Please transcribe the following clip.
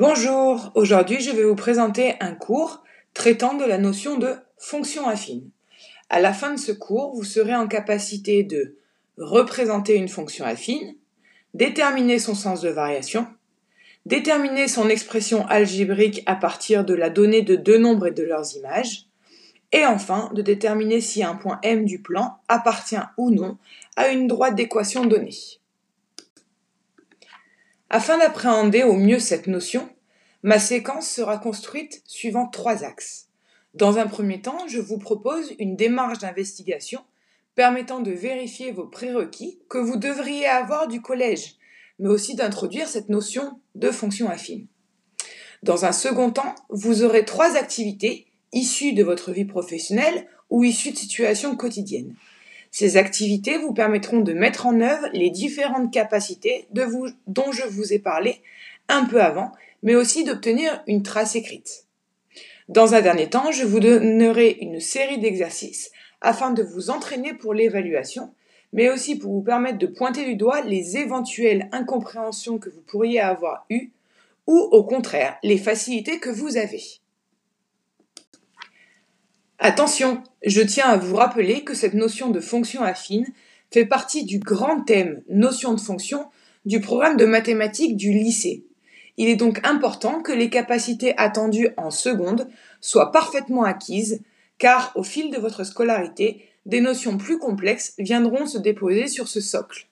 Bonjour, aujourd'hui je vais vous présenter un cours traitant de la notion de fonction affine. À la fin de ce cours, vous serez en capacité de représenter une fonction affine, déterminer son sens de variation, déterminer son expression algébrique à partir de la donnée de deux nombres et de leurs images, et enfin de déterminer si un point M du plan appartient ou non à une droite d'équation donnée. Afin d'appréhender au mieux cette notion, ma séquence sera construite suivant trois axes. Dans un premier temps, je vous propose une démarche d'investigation permettant de vérifier vos prérequis que vous devriez avoir du collège, mais aussi d'introduire cette notion de fonction affine. Dans un second temps, vous aurez trois activités issues de votre vie professionnelle ou issues de situations quotidiennes. Ces activités vous permettront de mettre en œuvre les différentes capacités dont je vous ai parlé un peu avant, mais aussi d'obtenir une trace écrite. Dans un dernier temps, je vous donnerai une série d'exercices afin de vous entraîner pour l'évaluation, mais aussi pour vous permettre de pointer du doigt les éventuelles incompréhensions que vous pourriez avoir eues ou au contraire les facilités que vous avez. Attention, je tiens à vous rappeler que cette notion de fonction affine fait partie du grand thème notion de fonction du programme de mathématiques du lycée. Il est donc important que les capacités attendues en seconde soient parfaitement acquises, car au fil de votre scolarité, des notions plus complexes viendront se déposer sur ce socle.